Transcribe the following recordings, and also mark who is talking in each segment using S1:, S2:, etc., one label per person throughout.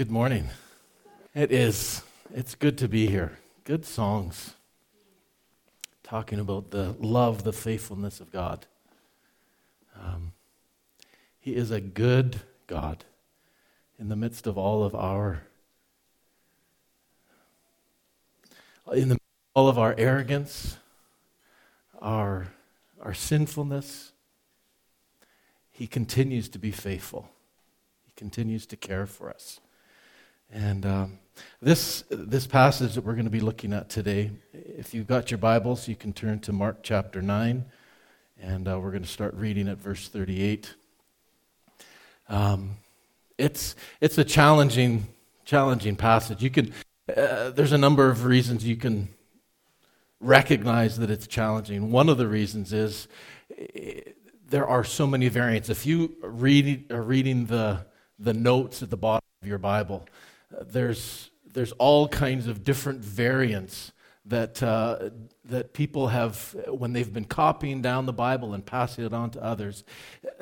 S1: Good morning. It is. It's good to be here. Good songs. Talking about the love, the faithfulness of God. Um, he is a good God in the midst of all of our in the all of our arrogance, our our sinfulness. He continues to be faithful. He continues to care for us. And um, this, this passage that we're going to be looking at today, if you've got your Bibles, you can turn to Mark chapter 9, and uh, we're going to start reading at verse 38. Um, it's, it's a challenging, challenging passage. You can, uh, there's a number of reasons you can recognize that it's challenging. One of the reasons is uh, there are so many variants. If you read, are reading the, the notes at the bottom of your Bible, there's, there's all kinds of different variants that, uh, that people have, when they've been copying down the Bible and passing it on to others,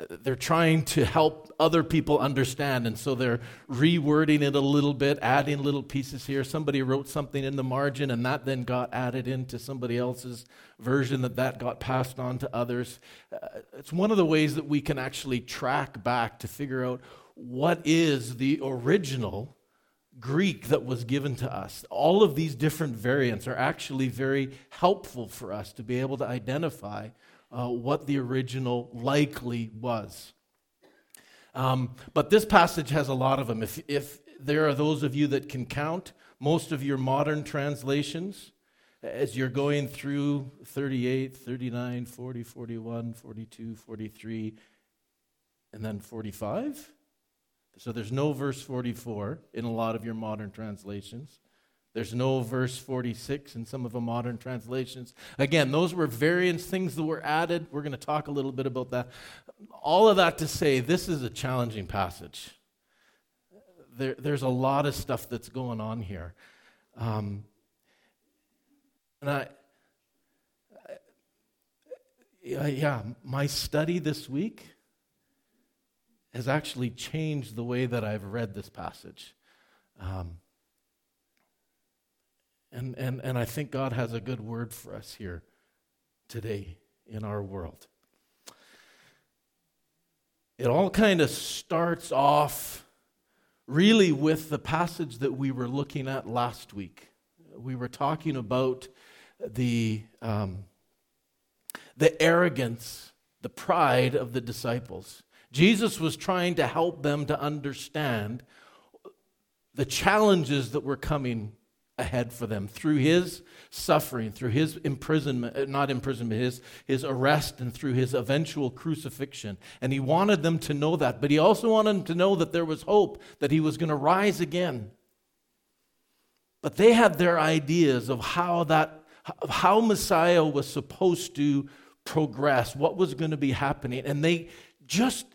S1: they're trying to help other people understand. And so they're rewording it a little bit, adding little pieces here. Somebody wrote something in the margin, and that then got added into somebody else's version, that that got passed on to others. Uh, it's one of the ways that we can actually track back to figure out what is the original Greek that was given to us. All of these different variants are actually very helpful for us to be able to identify uh, what the original likely was. Um, but this passage has a lot of them. If, if there are those of you that can count, most of your modern translations, as you're going through 38, 39, 40, 41, 42, 43, and then 45, so there's no verse 44 in a lot of your modern translations. There's no verse 46 in some of the modern translations. Again, those were variants, things that were added. We're going to talk a little bit about that. All of that to say, this is a challenging passage. There, there's a lot of stuff that's going on here. Um, and I, I, yeah, my study this week has actually changed the way that I've read this passage. Um, and, and, and I think God has a good word for us here today in our world. It all kind of starts off really with the passage that we were looking at last week. We were talking about the, um, the arrogance, the pride of the disciples. Jesus was trying to help them to understand the challenges that were coming ahead for them through his suffering, through his imprisonment, uh, not imprisonment, his, his arrest, and through his eventual crucifixion. And he wanted them to know that, but he also wanted them to know that there was hope, that he was going to rise again. But they had their ideas of how that, how Messiah was supposed to progress, what was going to be happening, and they just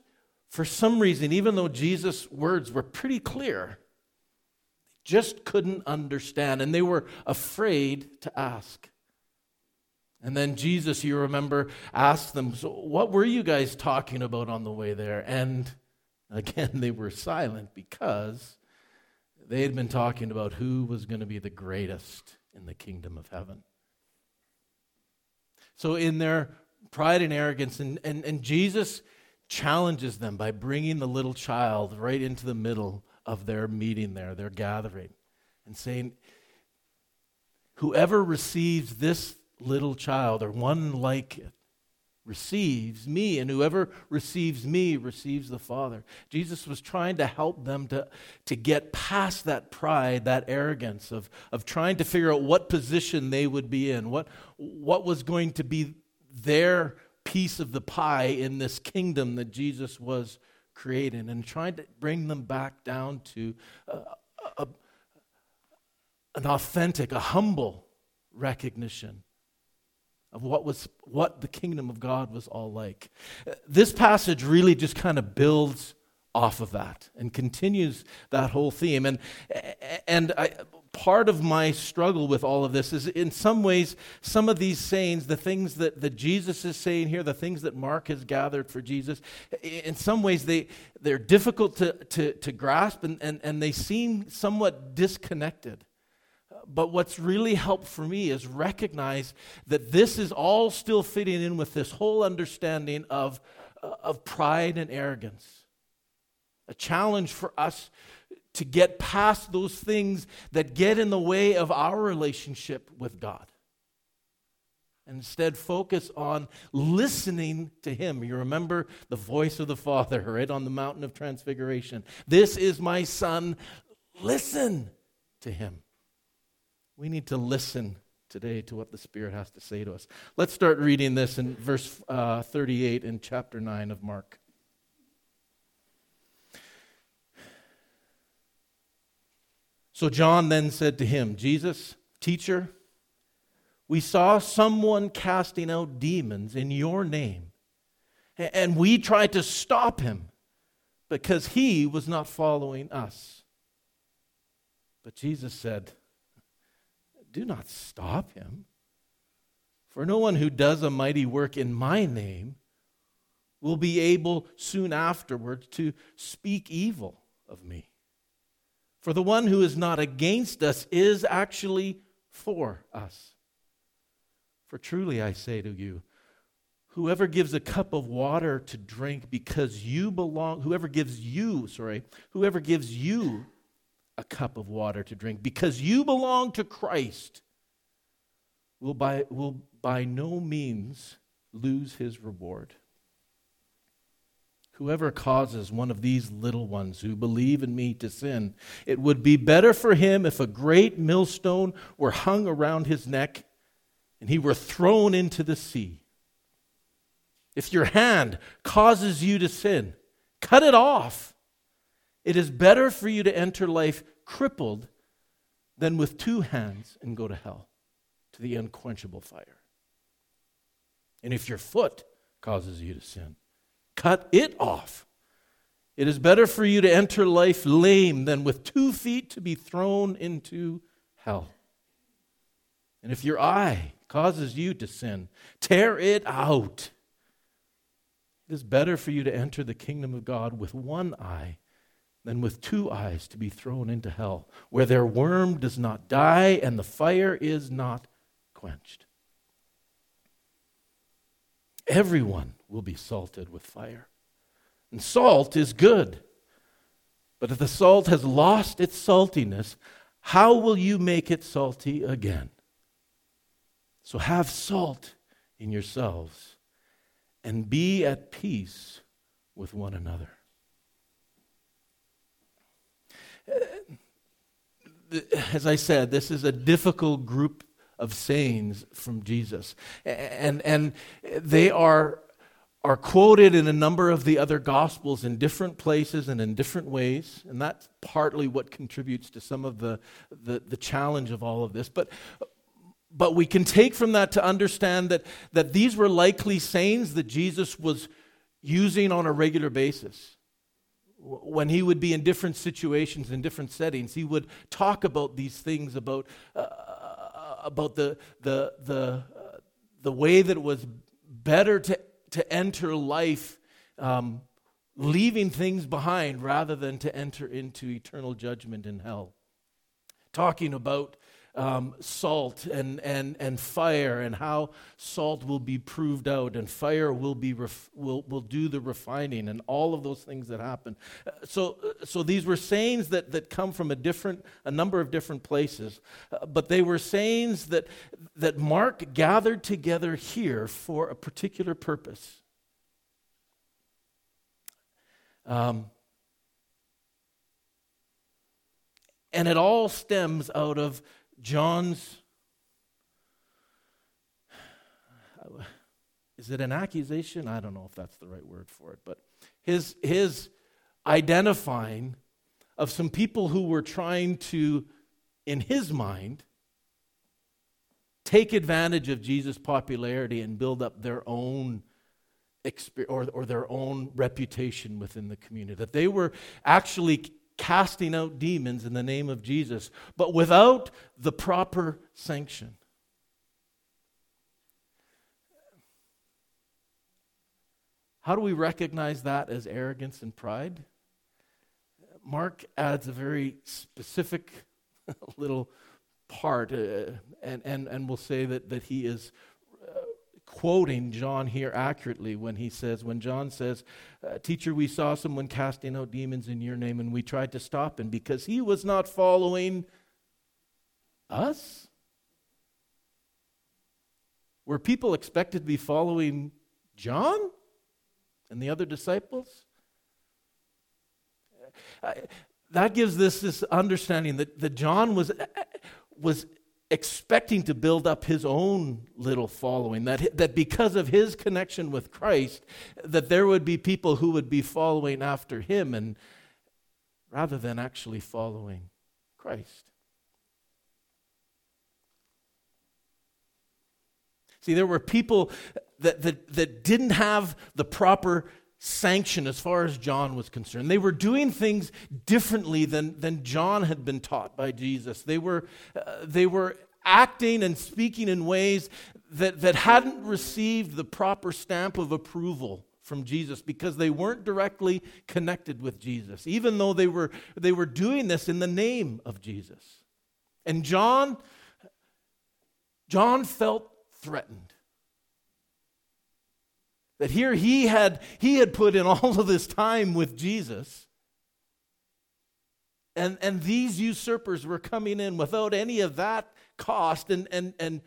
S1: for some reason, even though Jesus' words were pretty clear, they just couldn't understand and they were afraid to ask. And then Jesus, you remember, asked them, So, what were you guys talking about on the way there? And again, they were silent because they had been talking about who was going to be the greatest in the kingdom of heaven. So, in their pride and arrogance, and, and, and Jesus challenges them by bringing the little child right into the middle of their meeting there, their gathering, and saying, Whoever receives this little child or one like it receives me, and whoever receives me receives the Father. Jesus was trying to help them to, to get past that pride, that arrogance of, of trying to figure out what position they would be in, what, what was going to be their piece of the pie in this kingdom that Jesus was creating and trying to bring them back down to uh, a, a, an authentic, a humble recognition of what was what the kingdom of God was all like. This passage really just kind of builds off of that and continues that whole theme. And and I, part of my struggle with all of this is in some ways, some of these sayings, the things that, that Jesus is saying here, the things that Mark has gathered for Jesus, in some ways they, they're difficult to, to, to grasp and, and, and they seem somewhat disconnected. But what's really helped for me is recognize that this is all still fitting in with this whole understanding of, uh, of pride and arrogance. A challenge for us to get past those things that get in the way of our relationship with God. And instead, focus on listening to Him. You remember the voice of the Father right on the mountain of transfiguration. This is my Son. Listen to Him. We need to listen today to what the Spirit has to say to us. Let's start reading this in verse uh, 38 in chapter 9 of Mark. So John then said to him, Jesus, teacher, we saw someone casting out demons in your name, and we tried to stop him because he was not following us. But Jesus said, Do not stop him, for no one who does a mighty work in my name will be able soon afterwards to speak evil of me. For the one who is not against us is actually for us. For truly I say to you, whoever gives a cup of water to drink because you belong, whoever gives you, sorry, whoever gives you a cup of water to drink because you belong to Christ will by, will by no means lose his reward. Whoever causes one of these little ones who believe in me to sin, it would be better for him if a great millstone were hung around his neck and he were thrown into the sea. If your hand causes you to sin, cut it off. It is better for you to enter life crippled than with two hands and go to hell, to the unquenchable fire. And if your foot causes you to sin, cut it off. It is better for you to enter life lame than with two feet to be thrown into hell. And if your eye causes you to sin, tear it out. It is better for you to enter the kingdom of God with one eye than with two eyes to be thrown into hell, where their worm does not die and the fire is not quenched. Everyone will be salted with fire. And salt is good. But if the salt has lost its saltiness, how will you make it salty again? So have salt in yourselves and be at peace with one another. As I said, this is a difficult group of sayings from Jesus. And, and they are, are quoted in a number of the other gospels in different places and in different ways. And that's partly what contributes to some of the, the, the challenge of all of this. But, but we can take from that to understand that, that these were likely sayings that Jesus was using on a regular basis when he would be in different situations in different settings he would talk about these things about uh, about the, the, the, uh, the way that it was better to, to enter life um, leaving things behind rather than to enter into eternal judgment in hell. Talking about um, salt and, and, and fire and how salt will be proved out and fire will, be ref- will, will do the refining and all of those things that happen. Uh, so, uh, so these were sayings that, that come from a different, a number of different places, uh, but they were sayings that, that Mark gathered together here for a particular purpose. Um, and it all stems out of John's, is it an accusation? I don't know if that's the right word for it, but his, his identifying of some people who were trying to, in his mind, take advantage of Jesus' popularity and build up their own or, or their own reputation within the community. That they were actually casting out demons in the name of Jesus, but without the proper sanction. How do we recognize that as arrogance and pride? Mark adds a very specific little part, uh, and, and, and will say that, that he is quoting John here accurately when he says, when John says, uh, Teacher, we saw someone casting out demons in your name, and we tried to stop him because he was not following us. Were people expected to be following John and the other disciples? that gives this, this understanding that, that John was, was expecting to build up his own little following that, that because of his connection with christ that there would be people who would be following after him and rather than actually following christ see there were people that, that, that didn't have the proper sanction as far as John was concerned. They were doing things differently than, than John had been taught by Jesus. They were, uh, they were acting and speaking in ways that, that hadn't received the proper stamp of approval from Jesus because they weren't directly connected with Jesus, even though they were, they were doing this in the name of Jesus. And John, John felt threatened. That here he had, he had put in all of this time with Jesus. And, and these usurpers were coming in without any of that cost and, and, and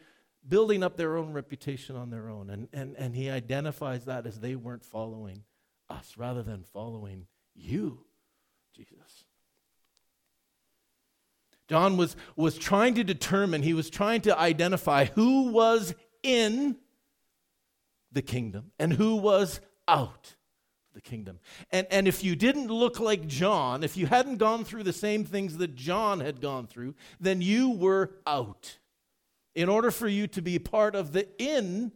S1: building up their own reputation on their own. And, and, and he identifies that as they weren't following us rather than following you, Jesus. John was, was trying to determine, he was trying to identify who was in the kingdom and who was out the kingdom. And, and if you didn't look like John, if you hadn't gone through the same things that John had gone through, then you were out. In order for you to be part of the in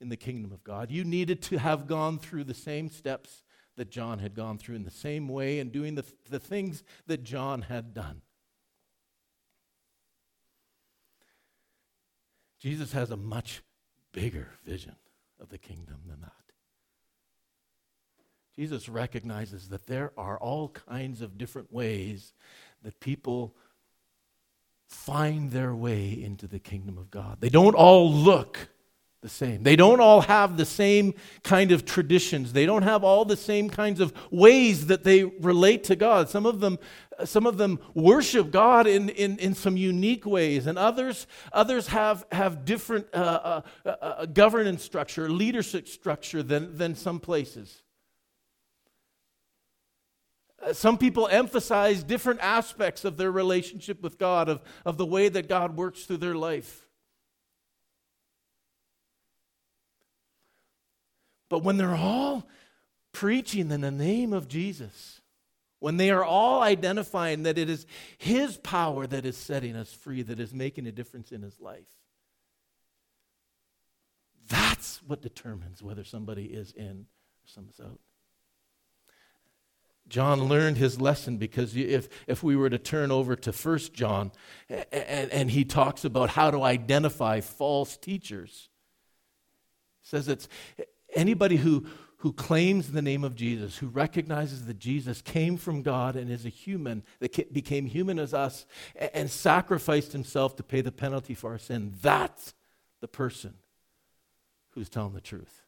S1: in the kingdom of God, you needed to have gone through the same steps that John had gone through in the same way and doing the, the things that John had done. Jesus has a much bigger vision of the kingdom than that. Jesus recognizes that there are all kinds of different ways that people find their way into the kingdom of God. They don't all look the same. They don't all have the same kind of traditions. They don't have all the same kinds of ways that they relate to God. Some of them, some of them worship God in, in, in some unique ways, and others, others have, have different uh, uh, uh, governance structure, leadership structure than, than some places. Uh, some people emphasize different aspects of their relationship with God, of, of the way that God works through their life. But when they're all preaching in the name of Jesus, when they are all identifying that it is His power that is setting us free, that is making a difference in His life, that's what determines whether somebody is in or someone's out. John learned his lesson because if, if we were to turn over to First John and, and he talks about how to identify false teachers, says it's anybody who, who claims the name of Jesus, who recognizes that Jesus came from God and is a human, that became human as us, and sacrificed himself to pay the penalty for our sin, that's the person who's telling the truth.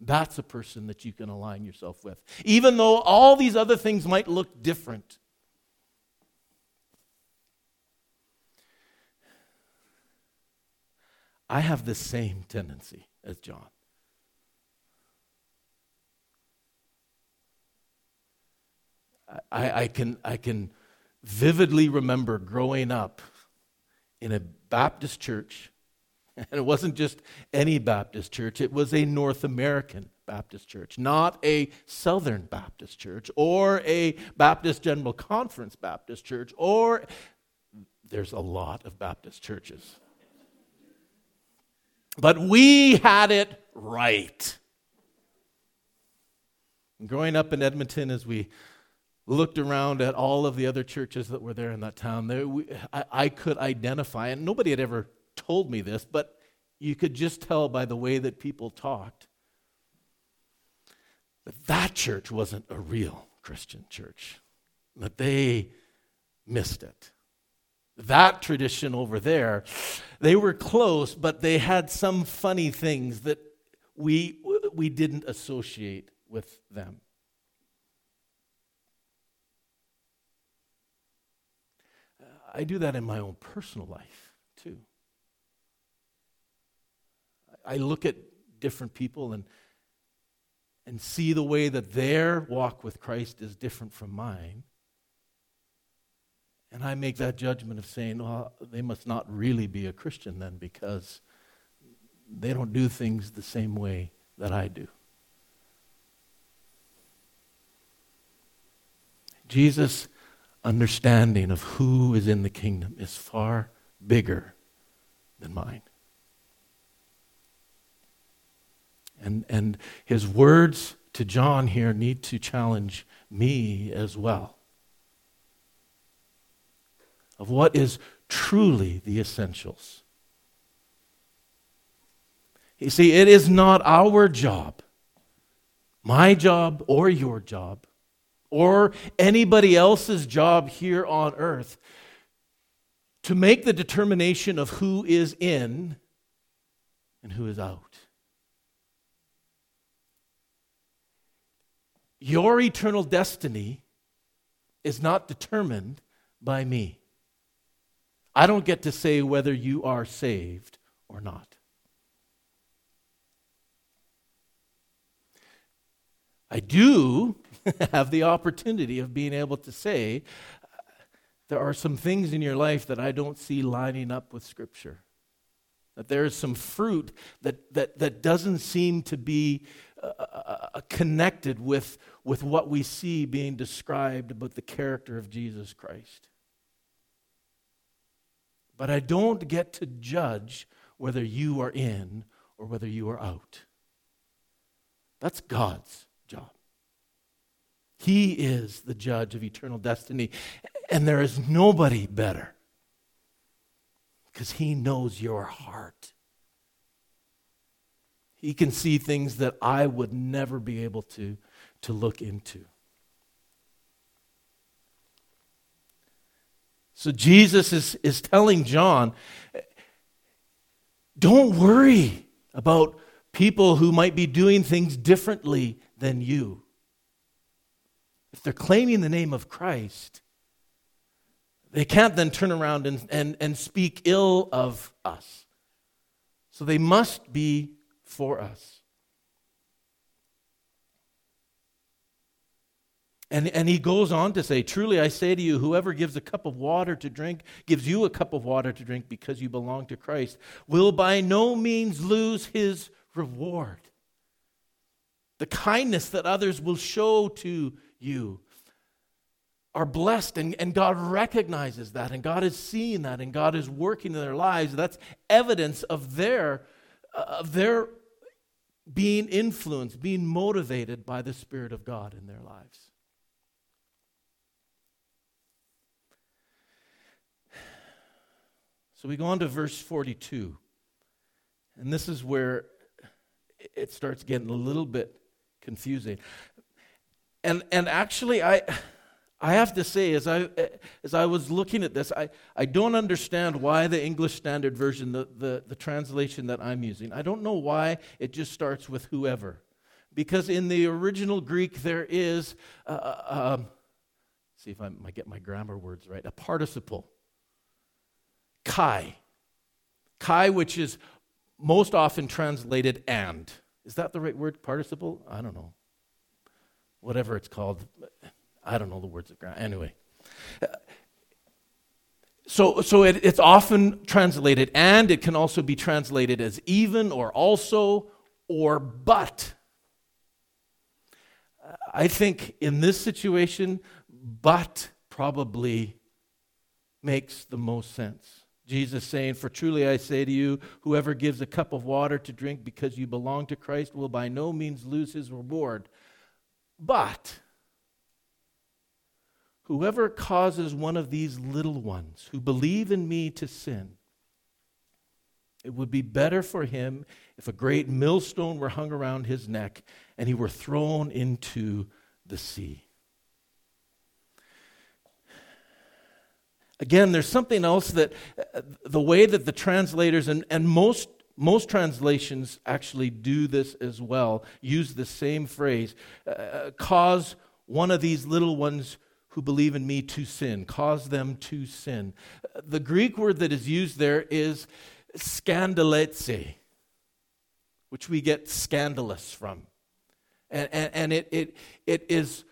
S1: That's a person that you can align yourself with. Even though all these other things might look different. I have the same tendency as John. I, I, can, I can vividly remember growing up in a Baptist church. And it wasn't just any Baptist church, it was a North American Baptist church, not a Southern Baptist church or a Baptist General Conference Baptist church, or there's a lot of Baptist churches. But we had it right. growing up in Edmonton, as we looked around at all of the other churches that were there in that town, there, we, I, I could identify, and nobody had ever told me this, but you could just tell by the way that people talked that that church wasn't a real Christian church, that they missed it. That tradition over there, they were close, but they had some funny things that we, we didn't associate with them. I do that in my own personal life I look at different people and, and see the way that their walk with Christ is different from mine. And I make that judgment of saying, well, they must not really be a Christian then because they don't do things the same way that I do. Jesus' understanding of who is in the kingdom is far bigger than mine. And, and his words to John here need to challenge me as well of what is truly the essentials. You see, it is not our job, my job or your job, or anybody else's job here on earth to make the determination of who is in and who is out. Your eternal destiny is not determined by me. I don't get to say whether you are saved or not. I do have the opportunity of being able to say, uh, there are some things in your life that I don't see lining up with Scripture. That there is some fruit that, that, that doesn't seem to be uh, connected with, with what we see being described about the character of Jesus Christ. But I don't get to judge whether you are in or whether you are out. That's God's job. He is the judge of eternal destiny, and there is nobody better because He knows your heart. He can see things that I would never be able to, to look into. So Jesus is, is telling John, don't worry about people who might be doing things differently than you. If they're claiming the name of Christ, they can't then turn around and, and, and speak ill of us. So they must be for us. And, and he goes on to say, Truly I say to you, whoever gives a cup of water to drink, gives you a cup of water to drink because you belong to Christ, will by no means lose his reward. The kindness that others will show to you are blessed, and, and God recognizes that, and God is seeing that, and God is working in their lives. That's evidence of their, of their being influenced, being motivated by the Spirit of God in their lives. So we go on to verse 42. And this is where it starts getting a little bit confusing. And, and actually, I, I have to say, as I, as I was looking at this, I, I don't understand why the English Standard Version, the, the, the translation that I'm using, I don't know why it just starts with whoever. Because in the original Greek, there is, uh, uh, um, see if I get my grammar words right, a participle kai. Kai, which is most often translated and. Is that the right word? Participle? I don't know. Whatever it's called. I don't know the words of grammar. Anyway. Uh, so, so it, it's often translated and. It can also be translated as even or also or but. Uh, I think in this situation, but probably makes the most sense. Jesus saying, For truly I say to you, whoever gives a cup of water to drink because you belong to Christ will by no means lose his reward. But Whoever causes one of these little ones who believe in me to sin, it would be better for him if a great millstone were hung around his neck and he were thrown into the sea. Again, there's something else that uh, the way that the translators and, and most most translations actually do this as well, use the same phrase uh, cause one of these little ones who believe in me to sin, cause them to sin. The Greek word that is used there is scandaleze, which we get scandalous from. And, and, and it, it, it is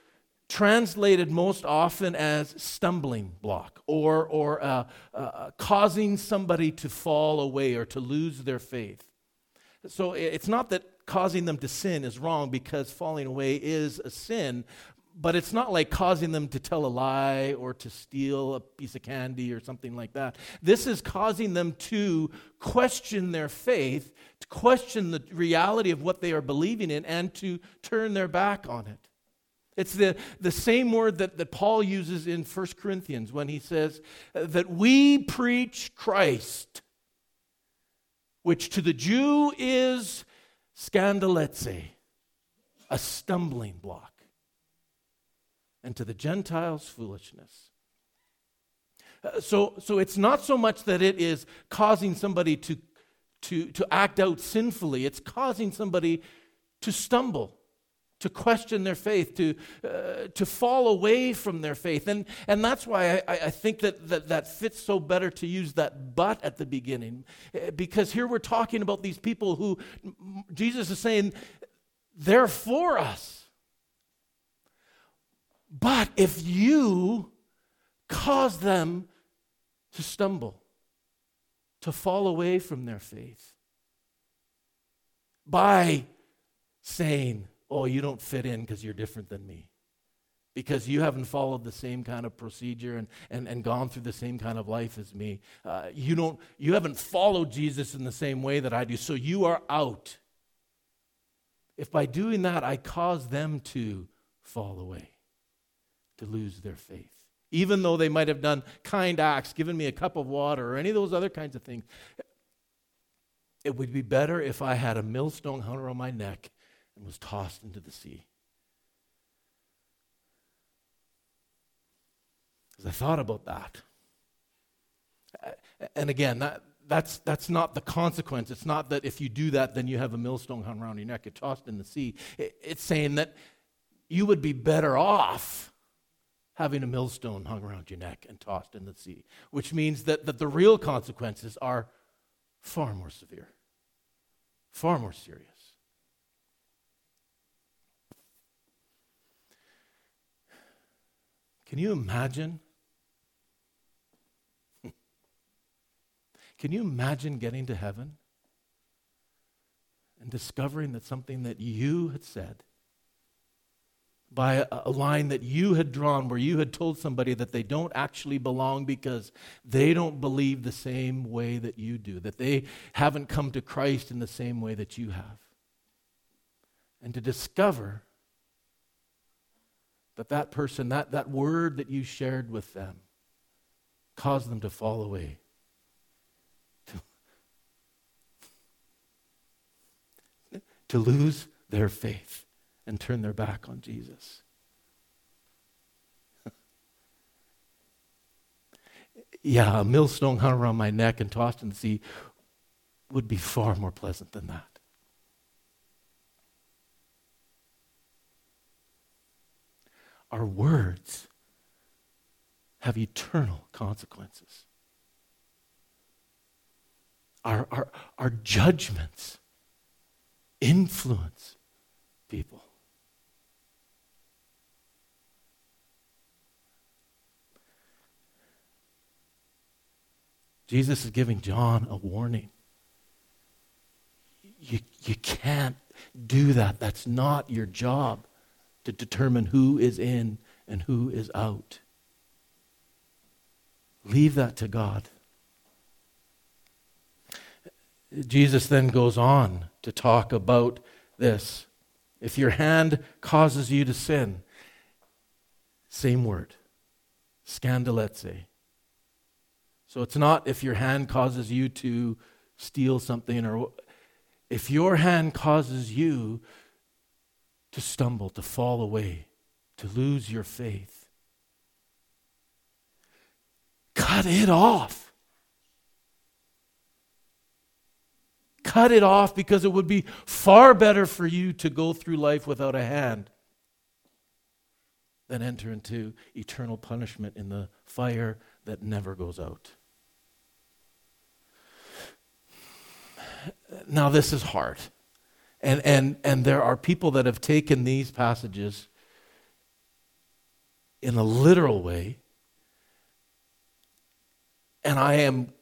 S1: translated most often as stumbling block or, or uh, uh, causing somebody to fall away or to lose their faith. So it's not that causing them to sin is wrong because falling away is a sin, but it's not like causing them to tell a lie or to steal a piece of candy or something like that. This is causing them to question their faith, to question the reality of what they are believing in, and to turn their back on it. It's the, the same word that, that Paul uses in 1 Corinthians when he says that we preach Christ, which to the Jew is scandaleze, a stumbling block, and to the Gentiles, foolishness. Uh, so, so it's not so much that it is causing somebody to, to, to act out sinfully, it's causing somebody to stumble to question their faith, to, uh, to fall away from their faith. And, and that's why I, I think that, that that fits so better to use that but at the beginning. Uh, because here we're talking about these people who Jesus is saying, they're for us. But if you cause them to stumble, to fall away from their faith, by saying, oh, you don't fit in because you're different than me. Because you haven't followed the same kind of procedure and, and, and gone through the same kind of life as me. Uh, you, don't, you haven't followed Jesus in the same way that I do, so you are out. If by doing that I cause them to fall away, to lose their faith, even though they might have done kind acts, given me a cup of water, or any of those other kinds of things, it would be better if I had a millstone hung around my neck and was tossed into the sea. As I thought about that, and again, that, that's, that's not the consequence. It's not that if you do that, then you have a millstone hung around your neck, you're tossed in the sea. It, it's saying that you would be better off having a millstone hung around your neck and tossed in the sea, which means that, that the real consequences are far more severe, far more serious. Can you imagine? Can you imagine getting to heaven and discovering that something that you had said, by a, line that you had drawn, where you had told somebody that they don't actually belong because they don't believe the same way that you do, that they haven't come to Christ in the same way that you have. And to discover that that person, that, that word that you shared with them, caused them to fall away. To lose their faith and turn their back on Jesus. yeah, a millstone hung around my neck and tossed in the sea would be far more pleasant than that. our words have eternal consequences. Our, our, our judgments influence people. Jesus is giving John a warning. You, you can't do that. That's not your job to determine who is in and who is out. Leave that to God. Jesus then goes on to talk about this. If your hand causes you to sin, same word, Scandaleze. So it's not if your hand causes you to steal something or if your hand causes you to stumble, to fall away, to lose your faith. Cut it off. Cut it off because it would be far better for you to go through life without a hand than enter into eternal punishment in the fire that never goes out. Now, this is hard. And, and, and there are people that have taken these passages in a literal way. And I am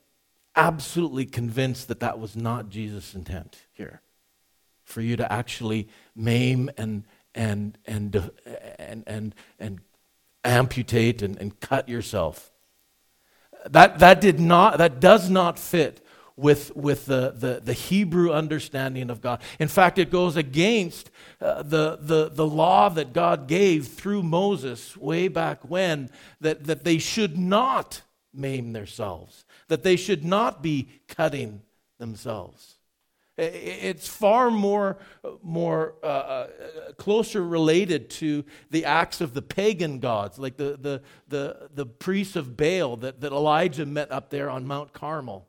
S1: absolutely convinced that that was not Jesus' intent here. For you to actually maim and, and, and, and, and, and amputate and, and cut yourself. That, that, did not, that does not fit with, with the, the, the Hebrew understanding of God. In fact, it goes against uh, the, the, the law that God gave through Moses way back when that, that they should not maim themselves, that they should not be cutting themselves. It's far more, more uh, uh, closer related to the acts of the pagan gods, like the, the, the, the priests of Baal that, that Elijah met up there on Mount Carmel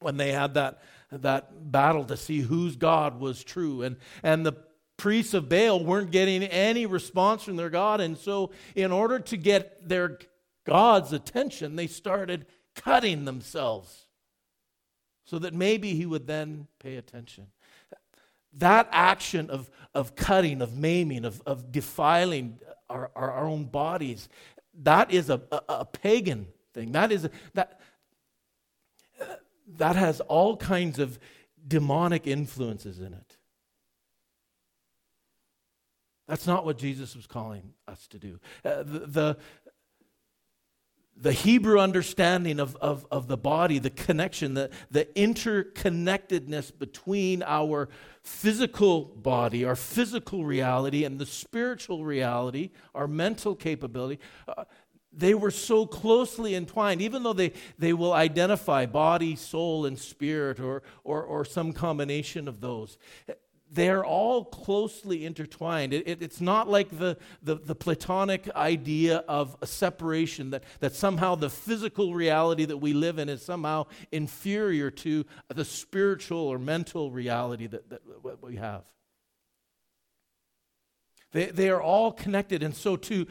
S1: when they had that, that battle to see whose God was true. And, and the priests of Baal weren't getting any response from their God. And so, in order to get their God's attention, they started cutting themselves so that maybe he would then pay attention. That action of, of cutting, of maiming, of, of defiling our, our, our own bodies, that is a, a, a pagan thing. That is, that, that has all kinds of demonic influences in it. That's not what Jesus was calling us to do. Uh, the, the, the, Hebrew understanding of, of, of the body, the connection, the, the interconnectedness between our physical body, our physical reality, and the spiritual reality, our mental capability, uh, they were so closely entwined, even though they, they will identify body, soul, and spirit, or, or, or some combination of those. They're all closely intertwined. It, it, it's not like the, the, the, Platonic idea of a separation, that, that somehow the physical reality that we live in is somehow inferior to the spiritual or mental reality that, that, we have. They, they are all connected. And so, to,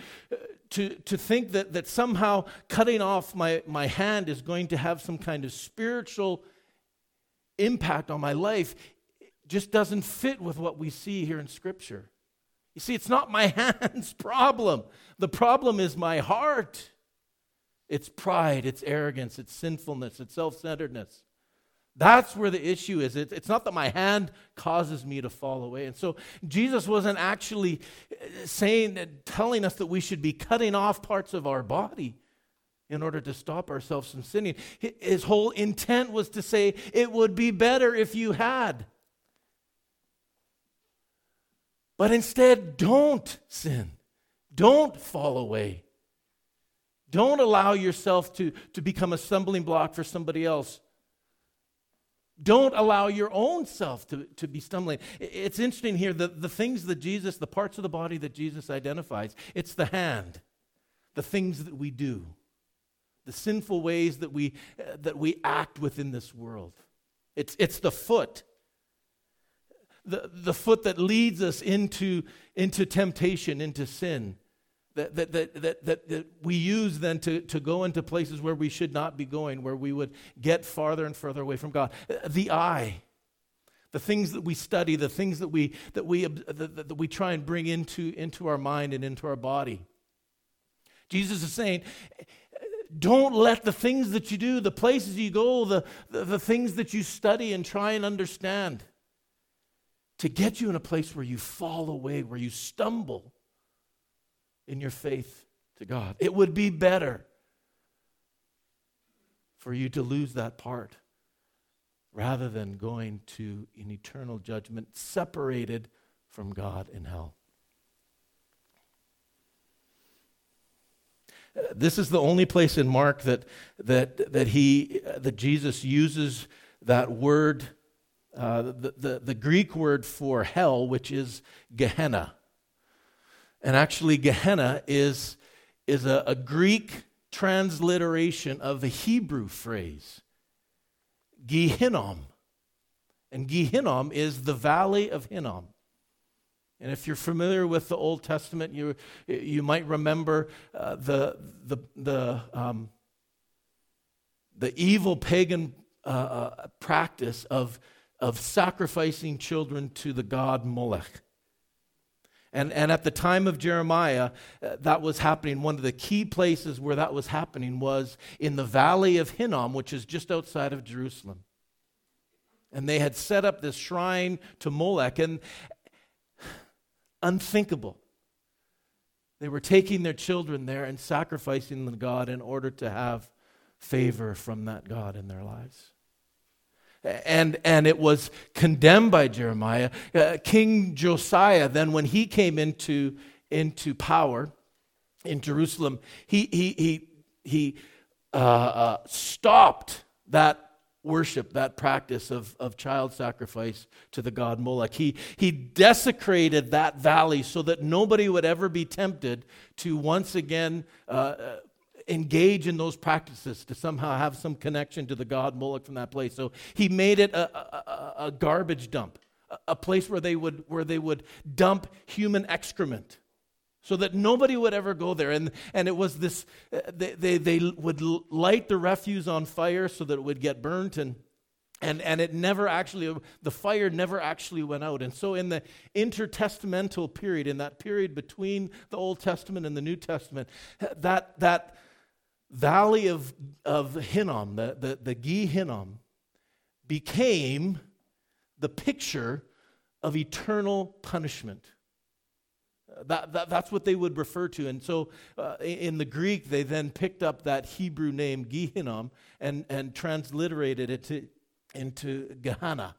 S1: to, to think that, that somehow cutting off my, my hand is going to have some kind of spiritual impact on my life just doesn't fit with what we see here in Scripture. You see, it's not my hand's problem. The problem is my heart. It's pride, it's arrogance, it's sinfulness, it's self centeredness. That's where the issue is. It's not that my hand causes me to fall away. And so Jesus wasn't actually uh, saying, telling us that we should be cutting off parts of our body in order to stop ourselves from sinning. His whole intent was to say, it would be better if you had. But instead, don't sin. Don't fall away. Don't allow yourself to, to become a stumbling block for somebody else. Don't allow your own self to, to be stumbling. It's interesting here the, the things that Jesus, the parts of the body that Jesus identifies, it's the hand, the things that we do, the sinful ways that we, uh, that we act within this world. It's, it's the foot, the, the foot that leads us into, into temptation, into sin that, that, that, that, that, we use then to, to go into places where we should not be going, where we would get farther and further away from God. Uh, the eye, the things that we study, the things that we, that we, that, that we try and bring into, into our mind and into our body. Jesus is saying, don't let the things that you do, the places you go, the, the, the things that you study and try and understand, to get you in a place where you fall away, where you stumble in your faith to God. It would be better for you to lose that part rather than going to an eternal judgment separated from God in hell. This is the only place in Mark that, that, that, he, that Jesus uses that word, uh, the, the, the Greek word for hell, which is Gehenna. And actually, Gehenna is, is a, a Greek transliteration of the Hebrew phrase, Gehinnom. And Gehinnom is the valley of Hinnom. And if you're familiar with the Old Testament, you, you might remember uh, the, the, the, um, the evil pagan uh, uh, practice of, of sacrificing children to the god Molech. And, and at the time of Jeremiah, uh, that was happening. One of the key places where that was happening was in the valley of Hinnom, which is just outside of Jerusalem. And they had set up this shrine to Molech, and unthinkable. They were taking their children there and sacrificing them to God in order to have favor from that God in their lives. And, and it was condemned by Jeremiah. Uh, King Josiah, then, when he came into, into power in Jerusalem, he, he, he, he uh, uh, stopped that worship, that practice of, of child sacrifice to the god Moloch. He, he desecrated that valley so that nobody would ever be tempted to once again uh, uh, engage in those practices, to somehow have some connection to the god Moloch from that place. So he made it a, a, a garbage dump, a, a place where they, would, where they would dump human excrement so that nobody would ever go there. And, and it was this, uh, they, they, they would light the refuse on fire so that it would get burnt and and, and it never actually, the fire never actually went out. And so, in the intertestamental period, in that period between the Old Testament and the New Testament, that, that valley of, of Hinnom, the, the, the Gi Hinnom, became the picture of eternal punishment. That, that, that's what they would refer to. And so uh, in the Greek, they then picked up that Hebrew name, Gehinnom, and, and transliterated it to, into Gehenna.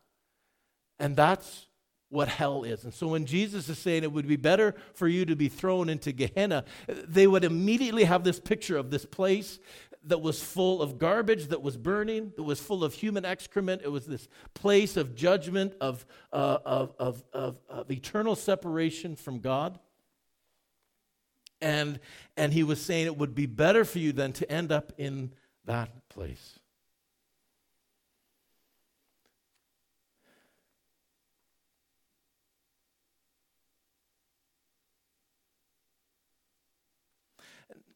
S1: And that's what hell is. And so when Jesus is saying it would be better for you to be thrown into Gehenna, they would immediately have this picture of this place that was full of garbage, that was burning, that was full of human excrement. It was this place of judgment, of, uh, of, of, of, of eternal separation from God. And, and he was saying it would be better for you than to end up in that place.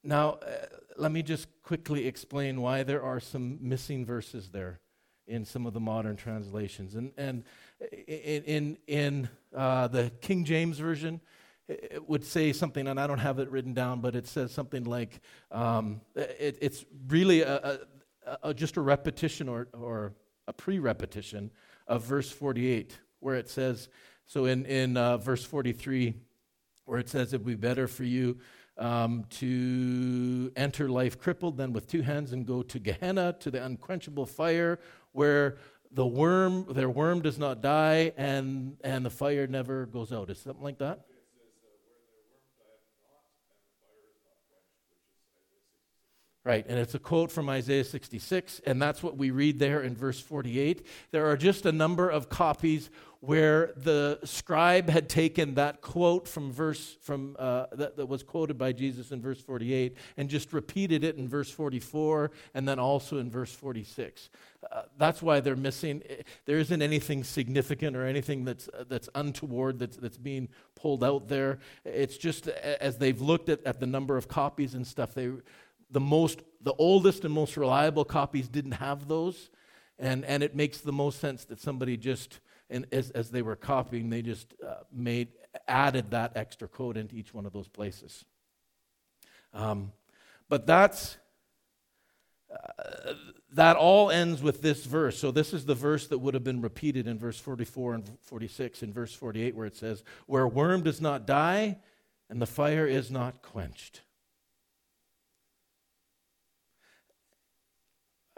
S1: Now, uh, let me just quickly explain why there are some missing verses there in some of the modern translations. And, and in, in, in uh, the King James Version, it would say something, and I don't have it written down, but it says something like um, it, it's really a, a, a, just a repetition or, or a pre repetition of verse 48, where it says, so in, in uh, verse 43, where it says, It would be better for you um, to enter life crippled then with two hands and go to Gehenna, to the unquenchable fire, where the worm, their worm does not die and, and the fire never goes out. Is something like that? Right, and it's a quote from Isaiah 66, and that's what we read there in verse 48. There are just a number of copies where the scribe had taken that quote from verse from uh, that, that was quoted by Jesus in verse 48 and just repeated it in verse 44 and then also in verse 46. Uh, that's why they're missing. There isn't anything significant or anything that's that's untoward that's that's being pulled out there. It's just as they've looked at, at the number of copies and stuff, they the most the oldest and most reliable copies didn't have those and and it makes the most sense that somebody just and as, as they were copying they just uh, made added that extra code into each one of those places um, but that's uh, that all ends with this verse. So, this is the verse that would have been repeated in verse 44 and 46, in verse 48, where it says, Where worm does not die and the fire is not quenched.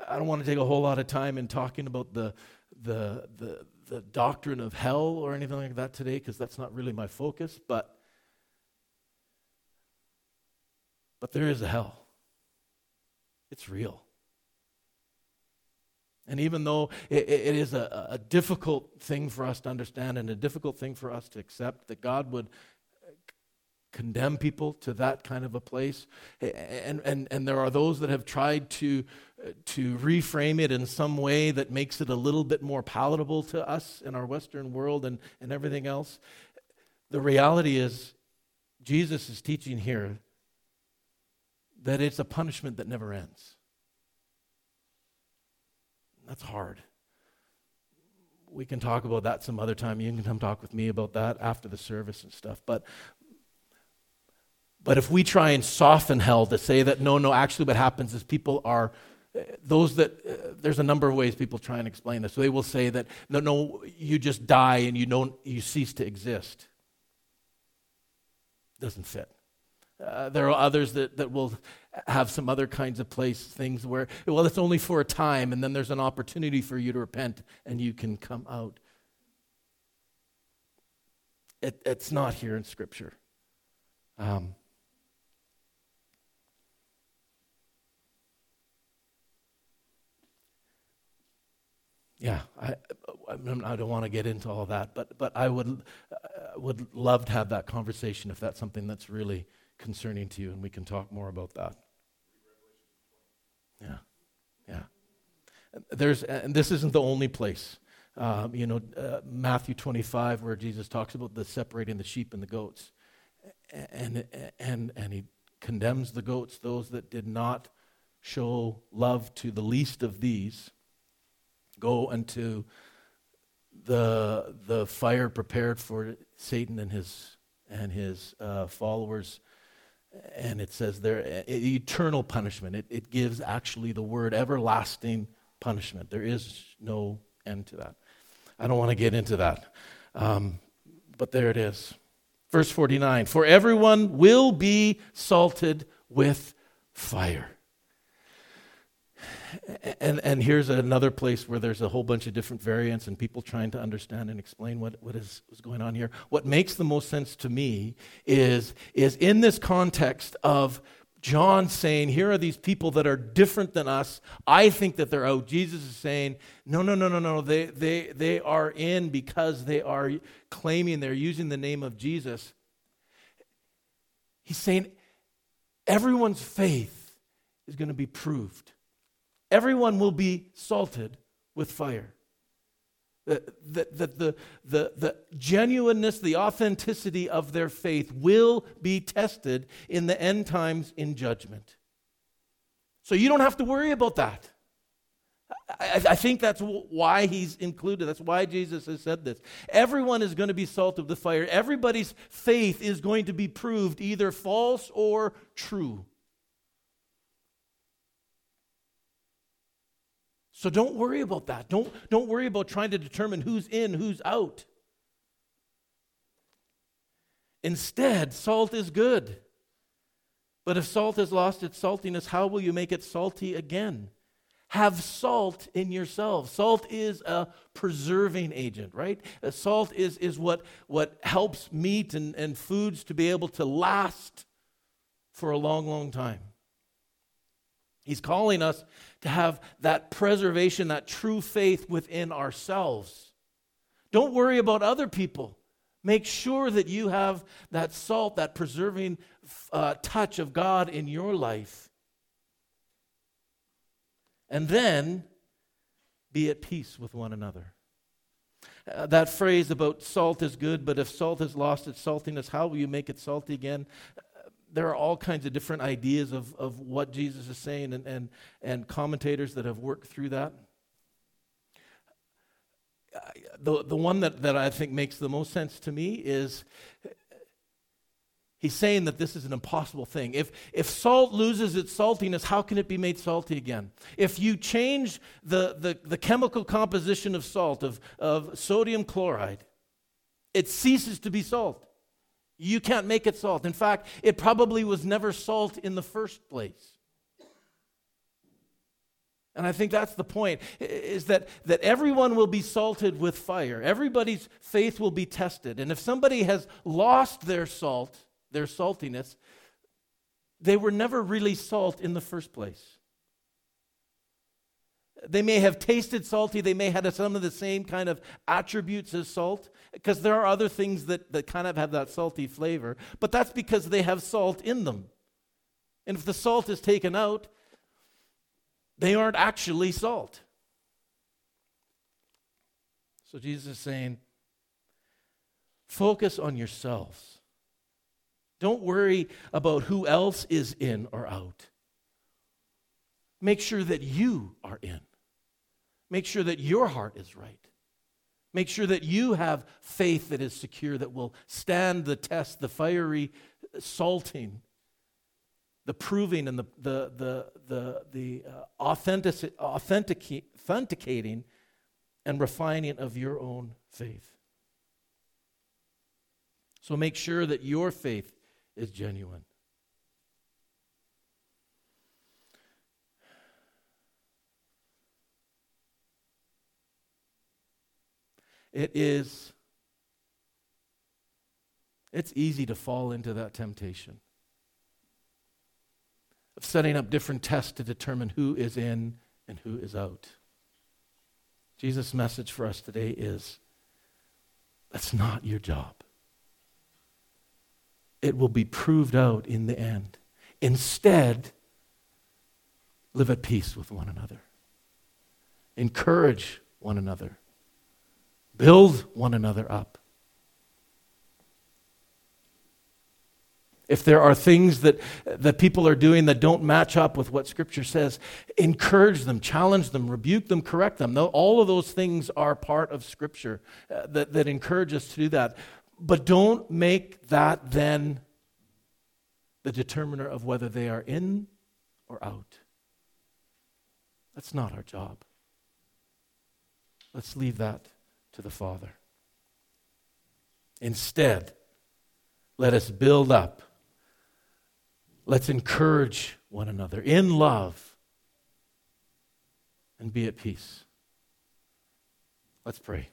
S1: I don't want to take a whole lot of time in talking about the, the, the, the doctrine of hell or anything like that today because that's not really my focus, but, but there is a hell. It's real. And even though it, it is a, a, difficult thing for us to understand and a difficult thing for us to accept that God would condemn people to that kind of a place, and, and, and there are those that have tried to, to reframe it in some way that makes it a little bit more palatable to us in our Western world and, and everything else, the reality is Jesus is teaching here that it's a punishment that never ends. That's hard. We can talk about that some other time. You can come talk with me about that after the service and stuff. But but if we try and soften hell to say that no, no, actually what happens is people are those that uh, there's a number of ways people try and explain this. So they will say that no, no, you just die and you don't you cease to exist. Doesn't fit. Uh, there are others that, that will have some other kinds of place things where, well, it's only for a time, and then there's an opportunity for you to repent and you can come out. It, it's not here in Scripture. Um, yeah, I, I don't want to get into all that, but, but I would, uh, would love to have that conversation if that's something that's really concerning to you, and we can talk more about that. Yeah, yeah. There's, and this isn't the only place. Um, you know, uh, Matthew 25, where Jesus talks about the separating the sheep and the goats, and and and he condemns the goats, those that did not show love to the least of these. Go unto the the fire prepared for Satan and his and his uh, followers and it says there eternal punishment. It, it gives actually the word everlasting punishment. There is no end to that. I don't want to get into that, um, but there it is. Verse 49 For everyone will be salted with fire and, and here's another place where there's a whole bunch of different variants and people trying to understand and explain what, what is what's going on here. What makes the most sense to me is, is in this context of John saying, Here are these people that are different than us. I think that they're out. Jesus is saying, No, no, no, no, no. They, they, they are in because they are claiming they're using the name of Jesus. He's saying, Everyone's faith is going to be proved everyone will be salted with fire. That the, the, the, the, the genuineness, the authenticity of their faith will be tested in the end times in judgment. So you don't have to worry about that. I, I, think that's why he's included. That's why Jesus has said this. Everyone is going to be salted with fire. Everybody's faith is going to be proved either false or true. So don't worry about that. Don't, don't worry about trying to determine who's in, who's out. Instead, salt is good. But if salt has lost its saltiness, how will you make it salty again? Have salt in yourselves. Salt is a preserving agent, right? Uh, salt is, is what, what helps meat and, and foods to be able to last for a long, long time. He's calling us to have that preservation, that true faith within ourselves. Don't worry about other people. Make sure that you have that salt, that preserving uh, touch of God in your life. And then be at peace with one another. Uh, that phrase about salt is good, but if salt has lost its saltiness, how will you make it salty again? There are all kinds of different ideas of, of what Jesus is saying and, and, and commentators that have worked through that. The, the one that, that I think makes the most sense to me is he's saying that this is an impossible thing. If, if salt loses its saltiness, how can it be made salty again? If you change the, the, the chemical composition of salt, of, of sodium chloride, it ceases to be salt. You can't make it salt. In fact, it probably was never salt in the first place. And I think that's the point is that, that everyone will be salted with fire. Everybody's faith will be tested. And if somebody has lost their salt, their saltiness, they were never really salt in the first place. They may have tasted salty, they may have had some of the same kind of attributes as salt, because there are other things that, that kind of have that salty flavor, but that's because they have salt in them. And if the salt is taken out, they aren't actually salt. So Jesus is saying, focus on yourselves. Don't worry about who else is in or out. Make sure that you are in. Make sure that your heart is right. Make sure that you have faith that is secure, that will stand the test, the fiery salting, the proving, and the, the, the, the, the uh, authentic, authenticating and refining of your own faith. So make sure that your faith is genuine. It is it's easy to fall into that temptation of setting up different tests to determine who is in and who is out. Jesus' message for us today is that's not your job. It will be proved out in the end. Instead, live at peace with one another, encourage one another, build one another up. If there are things that, that people are doing that don't match up with what Scripture says, encourage them, challenge them, rebuke them, correct them. All of those things are part of Scripture uh, that, that encourage us to do that. But don't make that then the determiner of whether they are in or out. That's not our job. Let's leave that to the Father. Instead, let us build up Let's encourage one another in love and be at peace. Let's pray.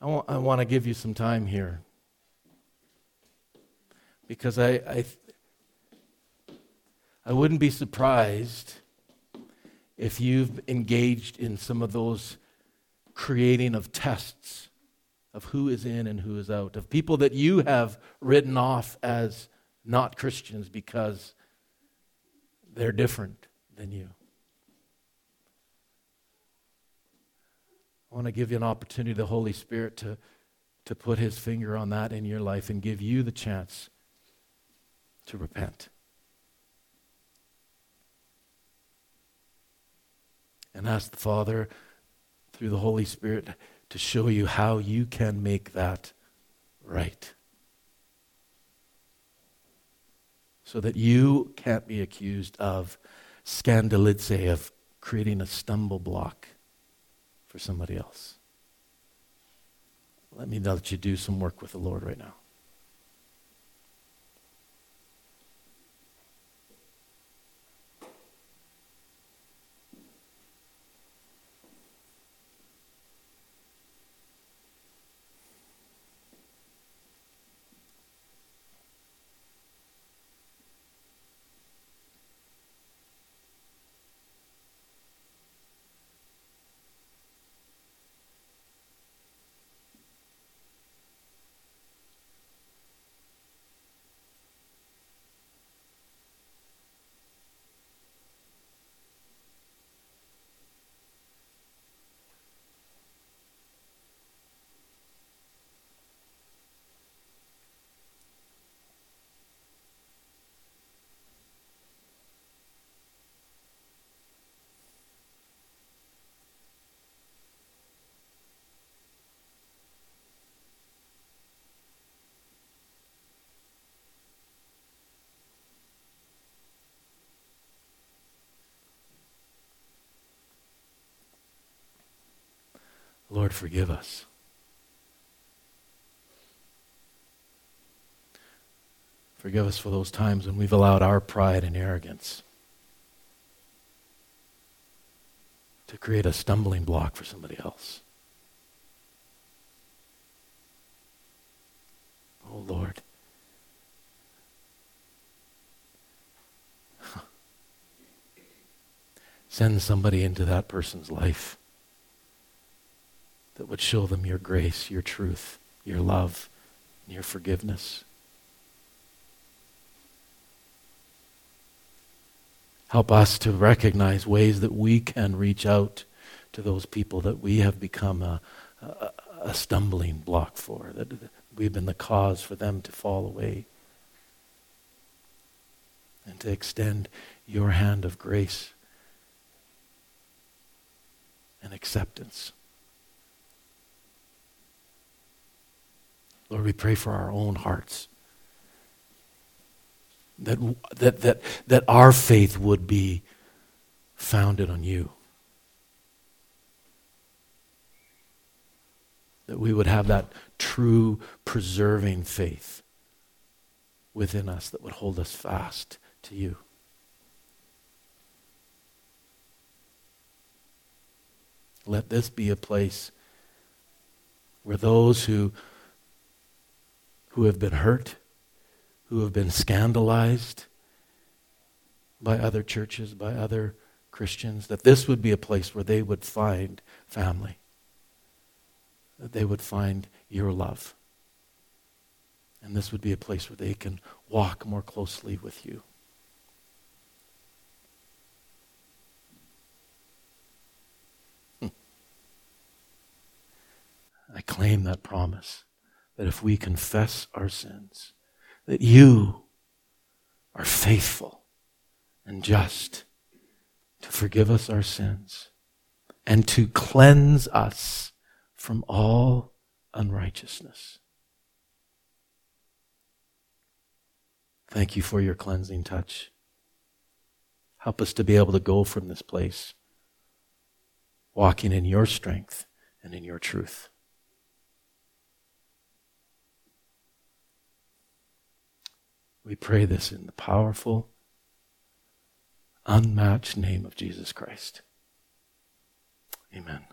S1: I want, I want to give you some time here because I, I, I wouldn't be surprised if you've engaged in some of those creating of tests of who is in and who is out, of people that you have written off as not Christians because they're different than you. I want to give you an opportunity, the Holy Spirit, to, to put his finger on that in your life and give you the chance to repent. and ask the Father through the Holy Spirit to show you how you can make that right. So that you can't be accused of scandalize, of creating a stumble block for somebody else. Let me know that you do some work with the Lord right now. Lord, forgive us. Forgive us for those times when we've allowed our pride and arrogance to create a stumbling block for somebody else. Oh Lord. Send somebody into that person's life that would show them your grace, your truth, your love, your forgiveness. Help us to recognize ways that we can reach out to those people that we have become a, a, a stumbling block for, that we've been the cause for them to fall away. And to extend your hand of grace and acceptance. Lord, we pray for our own hearts. That, that, that, that our faith would be founded on you. That we would have that true preserving faith within us that would hold us fast to you. Let this be a place where those who, who have been hurt, who have been scandalized by other churches, by other Christians, that this would be a place where they would find family, that they would find your love. And this would be a place where they can walk more closely with you. Hmm. I claim that promise that if we confess our sins, that you are faithful and just to forgive us our sins and to cleanse us from all unrighteousness. Thank you for your cleansing touch. Help us to be able to go from this place walking in your strength and in your truth. We pray this in the powerful, unmatched name of Jesus Christ. Amen.